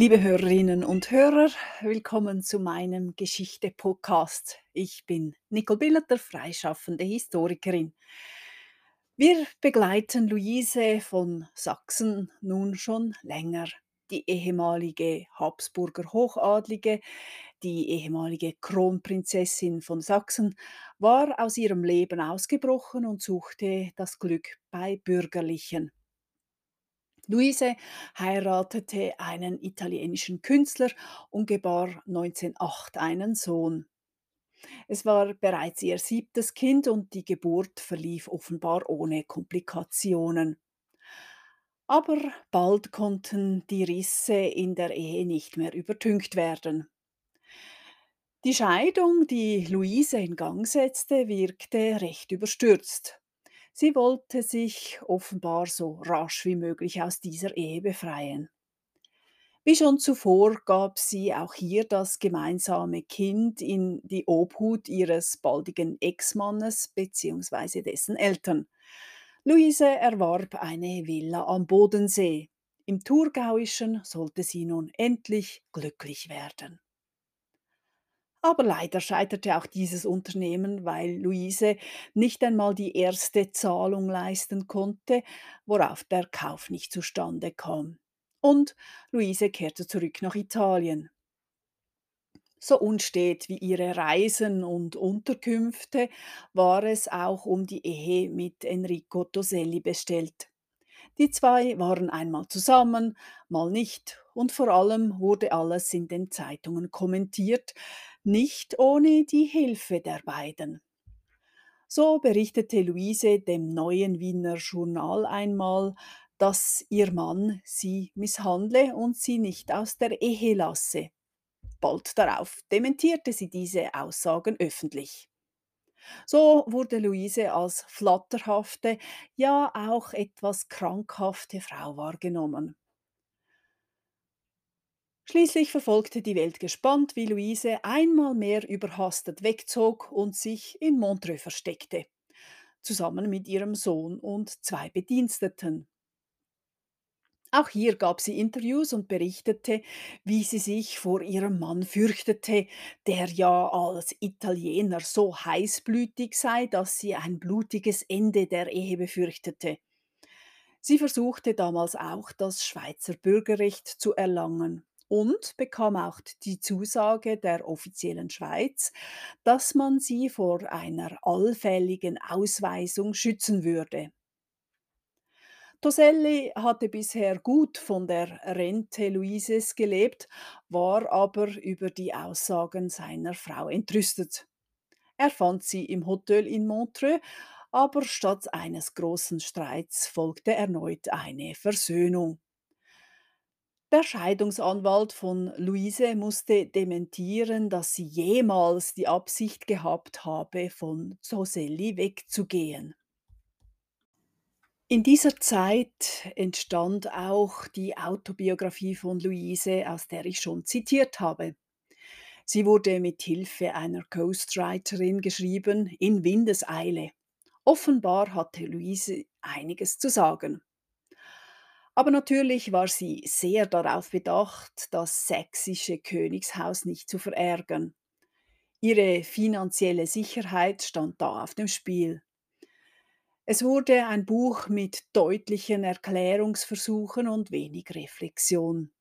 Liebe Hörerinnen und Hörer, willkommen zu meinem Geschichte-Podcast. Ich bin Nicole Billeter, freischaffende Historikerin. Wir begleiten Luise von Sachsen nun schon länger. Die ehemalige Habsburger Hochadlige, die ehemalige Kronprinzessin von Sachsen, war aus ihrem Leben ausgebrochen und suchte das Glück bei Bürgerlichen. Luise heiratete einen italienischen Künstler und gebar 1908 einen Sohn. Es war bereits ihr siebtes Kind und die Geburt verlief offenbar ohne Komplikationen. Aber bald konnten die Risse in der Ehe nicht mehr übertüncht werden. Die Scheidung, die Luise in Gang setzte, wirkte recht überstürzt. Sie wollte sich offenbar so rasch wie möglich aus dieser Ehe befreien. Wie schon zuvor gab sie auch hier das gemeinsame Kind in die Obhut ihres baldigen Ex-Mannes bzw. dessen Eltern. Luise erwarb eine Villa am Bodensee. Im Thurgauischen sollte sie nun endlich glücklich werden. Aber leider scheiterte auch dieses Unternehmen, weil Luise nicht einmal die erste Zahlung leisten konnte, worauf der Kauf nicht zustande kam. Und Luise kehrte zurück nach Italien. So unstet wie ihre Reisen und Unterkünfte war es auch um die Ehe mit Enrico Toselli bestellt. Die zwei waren einmal zusammen, mal nicht, und vor allem wurde alles in den Zeitungen kommentiert, nicht ohne die Hilfe der beiden. So berichtete Luise dem neuen Wiener Journal einmal, dass ihr Mann sie misshandle und sie nicht aus der Ehe lasse. Bald darauf dementierte sie diese Aussagen öffentlich. So wurde Luise als flatterhafte, ja auch etwas krankhafte Frau wahrgenommen. Schließlich verfolgte die Welt gespannt, wie Luise einmal mehr überhastet wegzog und sich in Montreux versteckte, zusammen mit ihrem Sohn und zwei Bediensteten. Auch hier gab sie Interviews und berichtete, wie sie sich vor ihrem Mann fürchtete, der ja als Italiener so heißblütig sei, dass sie ein blutiges Ende der Ehe befürchtete. Sie versuchte damals auch, das Schweizer Bürgerrecht zu erlangen und bekam auch die Zusage der offiziellen Schweiz, dass man sie vor einer allfälligen Ausweisung schützen würde. Toselli hatte bisher gut von der Rente Luises gelebt, war aber über die Aussagen seiner Frau entrüstet. Er fand sie im Hotel in Montreux, aber statt eines großen Streits folgte erneut eine Versöhnung. Der Scheidungsanwalt von Luise musste dementieren, dass sie jemals die Absicht gehabt habe, von Zoselli wegzugehen. In dieser Zeit entstand auch die Autobiografie von Luise, aus der ich schon zitiert habe. Sie wurde mit Hilfe einer Ghostwriterin geschrieben, in Windeseile. Offenbar hatte Luise einiges zu sagen. Aber natürlich war sie sehr darauf bedacht, das sächsische Königshaus nicht zu verärgern. Ihre finanzielle Sicherheit stand da auf dem Spiel. Es wurde ein Buch mit deutlichen Erklärungsversuchen und wenig Reflexion.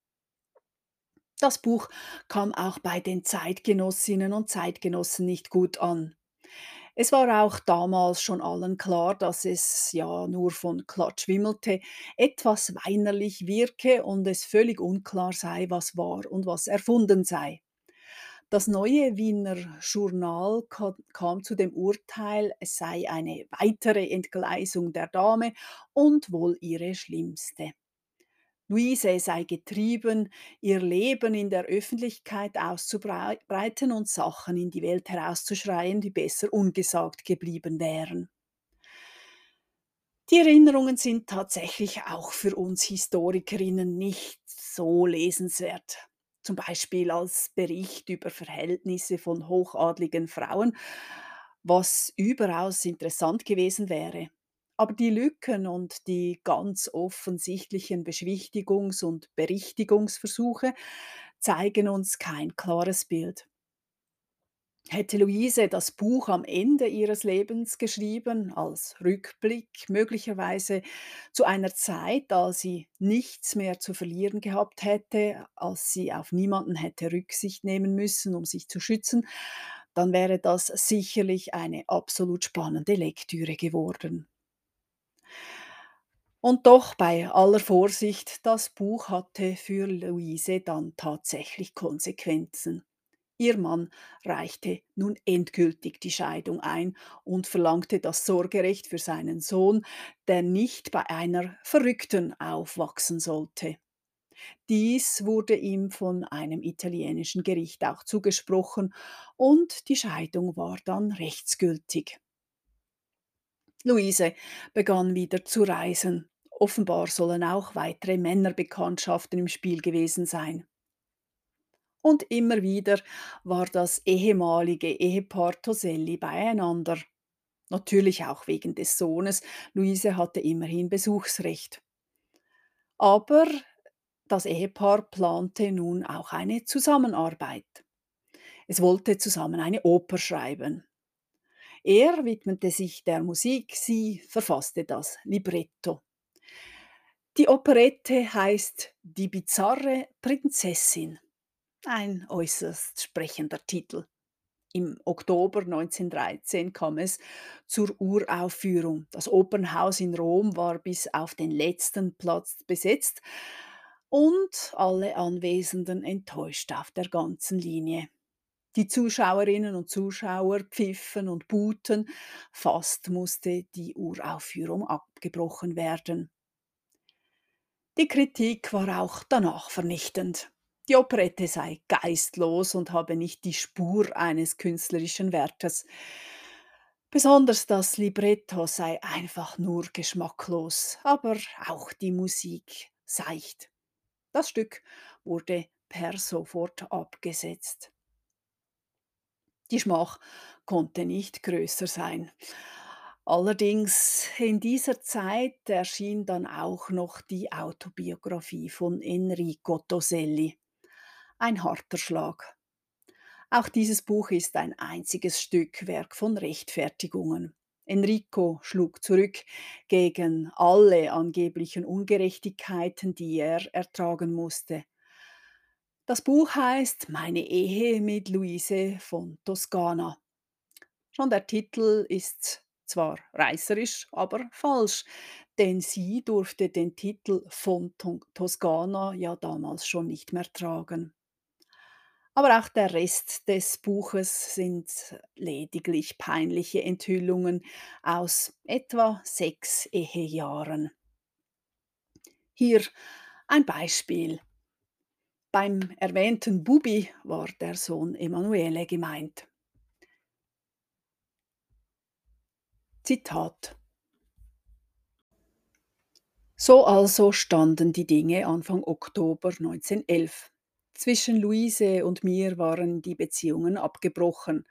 Das Buch kam auch bei den Zeitgenossinnen und Zeitgenossen nicht gut an. Es war auch damals schon allen klar, dass es ja nur von Klatsch wimmelte, etwas weinerlich wirke und es völlig unklar sei, was wahr und was erfunden sei. Das neue Wiener Journal kam zu dem Urteil, es sei eine weitere Entgleisung der Dame und wohl ihre schlimmste. Luise sei getrieben, ihr Leben in der Öffentlichkeit auszubreiten und Sachen in die Welt herauszuschreien, die besser ungesagt geblieben wären. Die Erinnerungen sind tatsächlich auch für uns Historikerinnen nicht so lesenswert. Zum Beispiel als Bericht über Verhältnisse von hochadligen Frauen, was überaus interessant gewesen wäre. Aber die Lücken und die ganz offensichtlichen Beschwichtigungs- und Berichtigungsversuche zeigen uns kein klares Bild. Hätte Luise das Buch am Ende ihres Lebens geschrieben, als Rückblick möglicherweise zu einer Zeit, als sie nichts mehr zu verlieren gehabt hätte, als sie auf niemanden hätte Rücksicht nehmen müssen, um sich zu schützen, dann wäre das sicherlich eine absolut spannende Lektüre geworden. Und doch bei aller Vorsicht, das Buch hatte für Luise dann tatsächlich Konsequenzen. Ihr Mann reichte nun endgültig die Scheidung ein und verlangte das Sorgerecht für seinen Sohn, der nicht bei einer Verrückten aufwachsen sollte. Dies wurde ihm von einem italienischen Gericht auch zugesprochen und die Scheidung war dann rechtsgültig. Luise begann wieder zu reisen. Offenbar sollen auch weitere Männerbekanntschaften im Spiel gewesen sein. Und immer wieder war das ehemalige Ehepaar Toselli beieinander. Natürlich auch wegen des Sohnes. Luise hatte immerhin Besuchsrecht. Aber das Ehepaar plante nun auch eine Zusammenarbeit. Es wollte zusammen eine Oper schreiben. Er widmete sich der Musik, sie verfasste das Libretto. Die Operette heißt Die bizarre Prinzessin. Ein äußerst sprechender Titel. Im Oktober 1913 kam es zur Uraufführung. Das Opernhaus in Rom war bis auf den letzten Platz besetzt und alle Anwesenden enttäuscht auf der ganzen Linie. Die Zuschauerinnen und Zuschauer pfiffen und buhten, fast musste die Uraufführung abgebrochen werden. Die Kritik war auch danach vernichtend. Die Operette sei geistlos und habe nicht die Spur eines künstlerischen Wertes. Besonders das Libretto sei einfach nur geschmacklos, aber auch die Musik seicht. Das Stück wurde per sofort abgesetzt. Die Schmach konnte nicht größer sein. Allerdings in dieser Zeit erschien dann auch noch die Autobiografie von Enrico Toselli. Ein harter Schlag. Auch dieses Buch ist ein einziges Stückwerk von Rechtfertigungen. Enrico schlug zurück gegen alle angeblichen Ungerechtigkeiten, die er ertragen musste. Das Buch heißt Meine Ehe mit Luise von Toskana. Schon der Titel ist zwar reißerisch, aber falsch, denn sie durfte den Titel von Toskana ja damals schon nicht mehr tragen. Aber auch der Rest des Buches sind lediglich peinliche Enthüllungen aus etwa sechs Ehejahren. Hier ein Beispiel. Beim erwähnten Bubi war der Sohn Emanuele gemeint. Zitat So also standen die Dinge Anfang Oktober 1911. Zwischen Luise und mir waren die Beziehungen abgebrochen.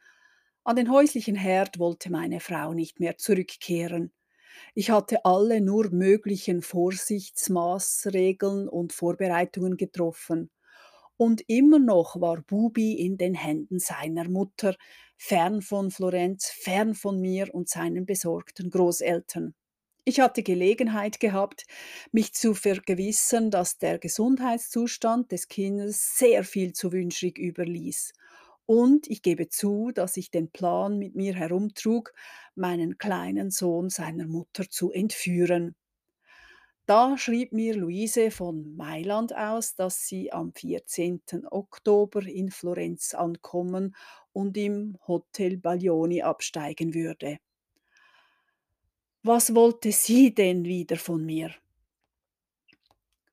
An den häuslichen Herd wollte meine Frau nicht mehr zurückkehren. Ich hatte alle nur möglichen Vorsichtsmaßregeln und Vorbereitungen getroffen. Und immer noch war Bubi in den Händen seiner Mutter, fern von Florenz, fern von mir und seinen besorgten Großeltern. Ich hatte Gelegenheit gehabt, mich zu vergewissern, dass der Gesundheitszustand des Kindes sehr viel zu wünschig überließ. Und ich gebe zu, dass ich den Plan mit mir herumtrug, meinen kleinen Sohn seiner Mutter zu entführen. Da schrieb mir Luise von Mailand aus, dass sie am 14. Oktober in Florenz ankommen und im Hotel Baglioni absteigen würde. Was wollte sie denn wieder von mir?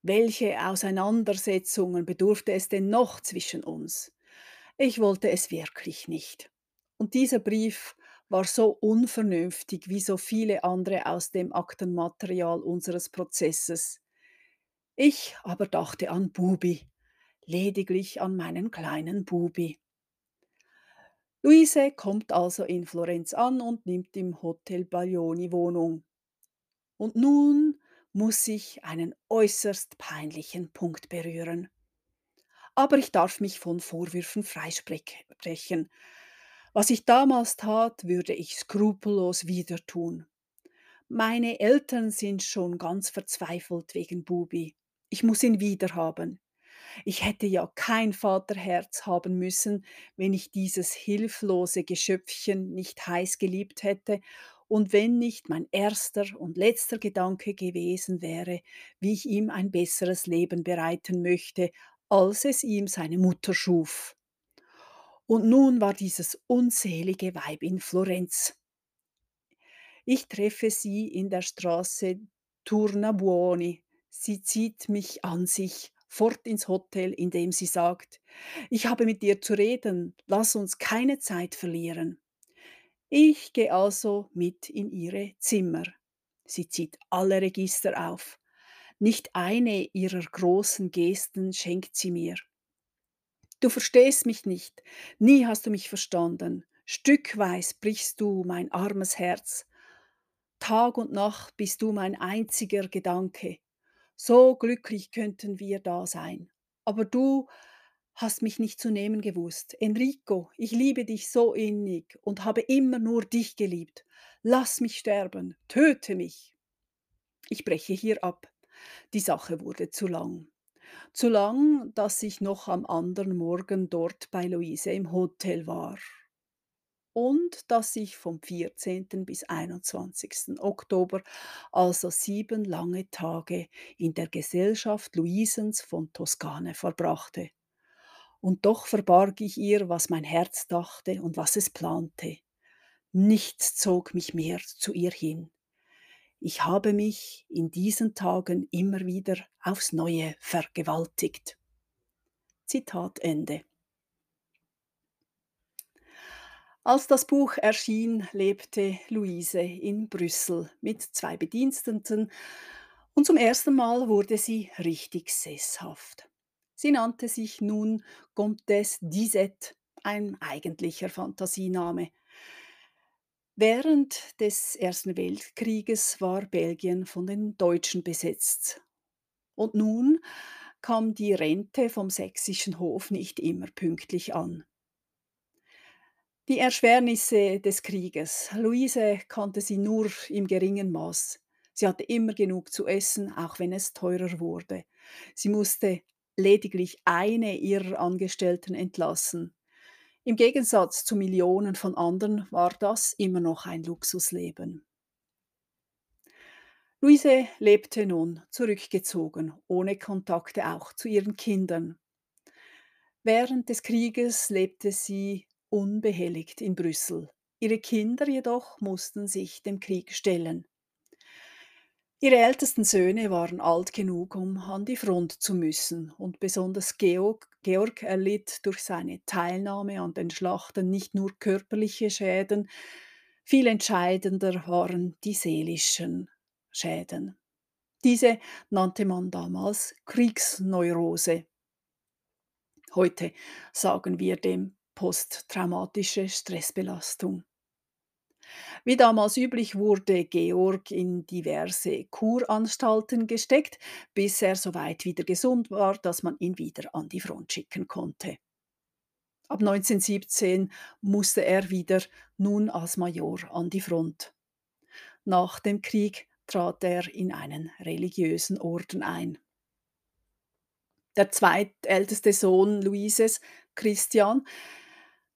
Welche Auseinandersetzungen bedurfte es denn noch zwischen uns? Ich wollte es wirklich nicht. Und dieser Brief war so unvernünftig wie so viele andere aus dem Aktenmaterial unseres Prozesses. Ich aber dachte an Bubi, lediglich an meinen kleinen Bubi. Luise kommt also in Florenz an und nimmt im Hotel Baglioni Wohnung. Und nun muss ich einen äußerst peinlichen Punkt berühren. Aber ich darf mich von Vorwürfen freisprechen. Was ich damals tat, würde ich skrupellos wieder tun. Meine Eltern sind schon ganz verzweifelt wegen Bubi. Ich muss ihn wiederhaben. Ich hätte ja kein Vaterherz haben müssen, wenn ich dieses hilflose Geschöpfchen nicht heiß geliebt hätte und wenn nicht mein erster und letzter Gedanke gewesen wäre, wie ich ihm ein besseres Leben bereiten möchte, als es ihm seine Mutter schuf. Und nun war dieses unselige Weib in Florenz. Ich treffe sie in der Straße Turnabuoni. Sie zieht mich an sich fort ins Hotel, indem sie sagt, ich habe mit dir zu reden, lass uns keine Zeit verlieren. Ich gehe also mit in ihre Zimmer. Sie zieht alle Register auf. Nicht eine ihrer großen Gesten schenkt sie mir. Du verstehst mich nicht, nie hast du mich verstanden. Stückweis brichst du mein armes Herz. Tag und Nacht bist du mein einziger Gedanke. So glücklich könnten wir da sein. Aber du hast mich nicht zu nehmen gewusst. Enrico, ich liebe dich so innig und habe immer nur dich geliebt. Lass mich sterben, töte mich. Ich breche hier ab. Die Sache wurde zu lang. Zu lang, dass ich noch am anderen Morgen dort bei Luise im Hotel war und dass ich vom 14. bis 21. Oktober, also sieben lange Tage, in der Gesellschaft Luisens von Toskane verbrachte. Und doch verbarg ich ihr, was mein Herz dachte und was es plante. Nichts zog mich mehr zu ihr hin. Ich habe mich in diesen Tagen immer wieder aufs neue vergewaltigt. Zitat Ende. Als das Buch erschien, lebte Luise in Brüssel mit zwei Bediensteten und zum ersten Mal wurde sie richtig sesshaft. Sie nannte sich nun Comtesse d'Isette, ein eigentlicher Fantasiename. Während des Ersten Weltkrieges war Belgien von den Deutschen besetzt. Und nun kam die Rente vom sächsischen Hof nicht immer pünktlich an. Die Erschwernisse des Krieges. Luise kannte sie nur im geringen Maß. Sie hatte immer genug zu essen, auch wenn es teurer wurde. Sie musste lediglich eine ihrer Angestellten entlassen. Im Gegensatz zu Millionen von anderen war das immer noch ein Luxusleben. Luise lebte nun zurückgezogen, ohne Kontakte auch zu ihren Kindern. Während des Krieges lebte sie unbehelligt in Brüssel. Ihre Kinder jedoch mussten sich dem Krieg stellen. Ihre ältesten Söhne waren alt genug, um an die Front zu müssen, und besonders Georg, Georg erlitt durch seine Teilnahme an den Schlachten nicht nur körperliche Schäden, viel entscheidender waren die seelischen Schäden. Diese nannte man damals Kriegsneurose. Heute sagen wir dem posttraumatische Stressbelastung. Wie damals üblich wurde Georg in diverse Kuranstalten gesteckt, bis er soweit wieder gesund war, dass man ihn wieder an die Front schicken konnte. Ab 1917 musste er wieder nun als Major an die Front. Nach dem Krieg trat er in einen religiösen Orden ein. Der zweitälteste Sohn Luises, Christian,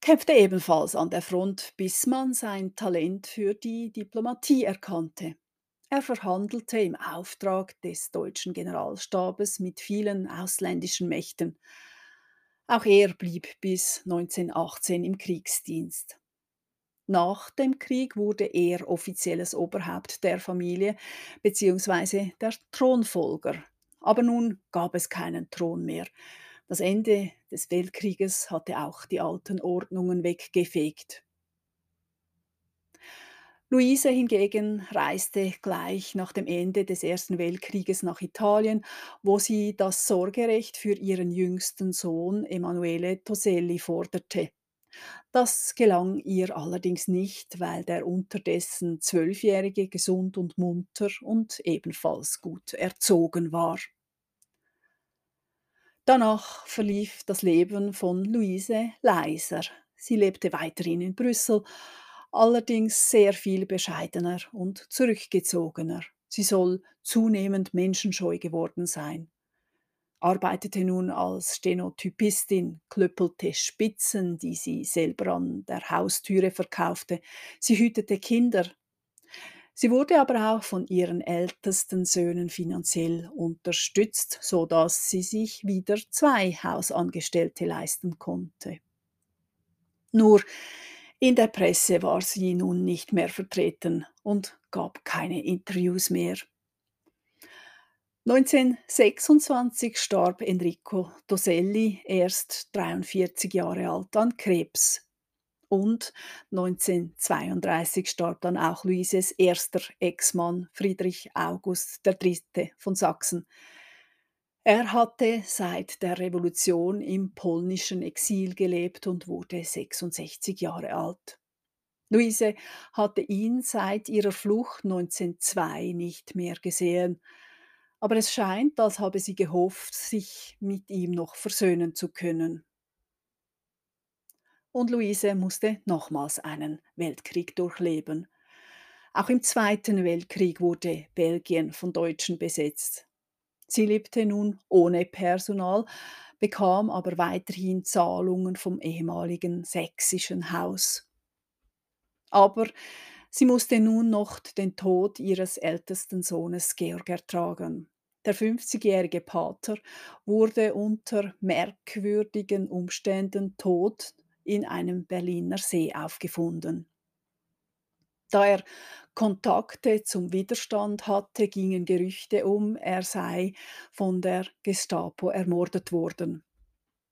kämpfte ebenfalls an der Front, bis man sein Talent für die Diplomatie erkannte. Er verhandelte im Auftrag des deutschen Generalstabes mit vielen ausländischen Mächten. Auch er blieb bis 1918 im Kriegsdienst. Nach dem Krieg wurde er offizielles Oberhaupt der Familie bzw. der Thronfolger. Aber nun gab es keinen Thron mehr. Das Ende des Weltkrieges hatte auch die alten Ordnungen weggefegt. Luise hingegen reiste gleich nach dem Ende des Ersten Weltkrieges nach Italien, wo sie das Sorgerecht für ihren jüngsten Sohn Emanuele Toselli forderte. Das gelang ihr allerdings nicht, weil der unterdessen Zwölfjährige gesund und munter und ebenfalls gut erzogen war. Danach verlief das Leben von Luise leiser. Sie lebte weiterhin in Brüssel, allerdings sehr viel bescheidener und zurückgezogener. Sie soll zunehmend menschenscheu geworden sein arbeitete nun als Stenotypistin, klöppelte Spitzen, die sie selber an der Haustüre verkaufte. Sie hütete Kinder. Sie wurde aber auch von ihren ältesten Söhnen finanziell unterstützt, so dass sie sich wieder zwei Hausangestellte leisten konnte. Nur in der Presse war sie nun nicht mehr vertreten und gab keine Interviews mehr. 1926 starb Enrico Doselli, erst 43 Jahre alt, an Krebs. Und 1932 starb dann auch Luises erster Ex-Mann Friedrich August III. von Sachsen. Er hatte seit der Revolution im polnischen Exil gelebt und wurde 66 Jahre alt. Luise hatte ihn seit ihrer Flucht 1902 nicht mehr gesehen aber es scheint, als habe sie gehofft, sich mit ihm noch versöhnen zu können. Und Luise musste nochmals einen Weltkrieg durchleben. Auch im Zweiten Weltkrieg wurde Belgien von Deutschen besetzt. Sie lebte nun ohne Personal, bekam aber weiterhin Zahlungen vom ehemaligen sächsischen Haus. Aber Sie musste nun noch den Tod ihres ältesten Sohnes Georg ertragen. Der 50-jährige Pater wurde unter merkwürdigen Umständen tot in einem Berliner See aufgefunden. Da er Kontakte zum Widerstand hatte, gingen Gerüchte um, er sei von der Gestapo ermordet worden.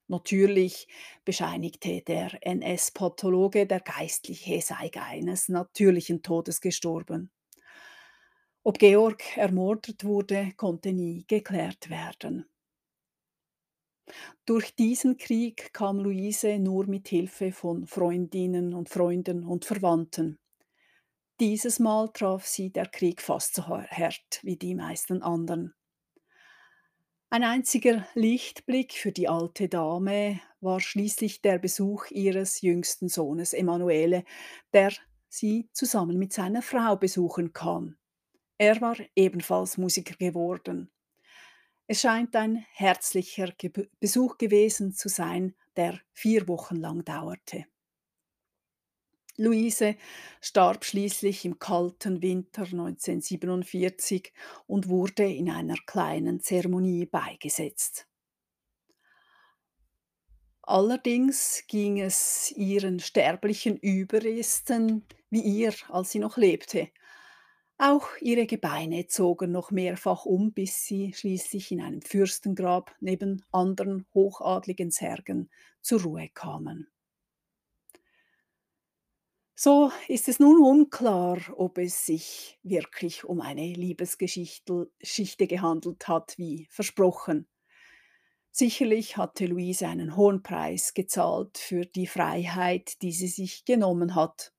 Natürlich bescheinigte der NS-Pathologe, der Geistliche sei eines natürlichen Todes gestorben. Ob Georg ermordet wurde, konnte nie geklärt werden. Durch diesen Krieg kam Luise nur mit Hilfe von Freundinnen und Freunden und Verwandten. Dieses Mal traf sie der Krieg fast so hart wie die meisten anderen. Ein einziger Lichtblick für die alte Dame war schließlich der Besuch ihres jüngsten Sohnes Emanuele, der sie zusammen mit seiner Frau besuchen kam. Er war ebenfalls Musiker geworden. Es scheint ein herzlicher Besuch gewesen zu sein, der vier Wochen lang dauerte. Luise starb schließlich im kalten Winter 1947 und wurde in einer kleinen Zeremonie beigesetzt. Allerdings ging es ihren sterblichen Überresten wie ihr, als sie noch lebte. Auch ihre Gebeine zogen noch mehrfach um, bis sie schließlich in einem Fürstengrab neben anderen hochadligen Särgen zur Ruhe kamen. So ist es nun unklar, ob es sich wirklich um eine Liebesgeschichte gehandelt hat, wie versprochen. Sicherlich hatte Luise einen hohen Preis gezahlt für die Freiheit, die sie sich genommen hat,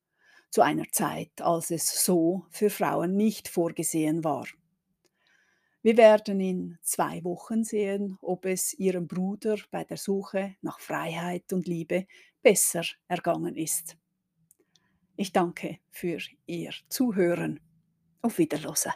zu einer Zeit, als es so für Frauen nicht vorgesehen war. Wir werden in zwei Wochen sehen, ob es ihrem Bruder bei der Suche nach Freiheit und Liebe besser ergangen ist. Ich danke für Ihr Zuhören. Auf Wiederhören.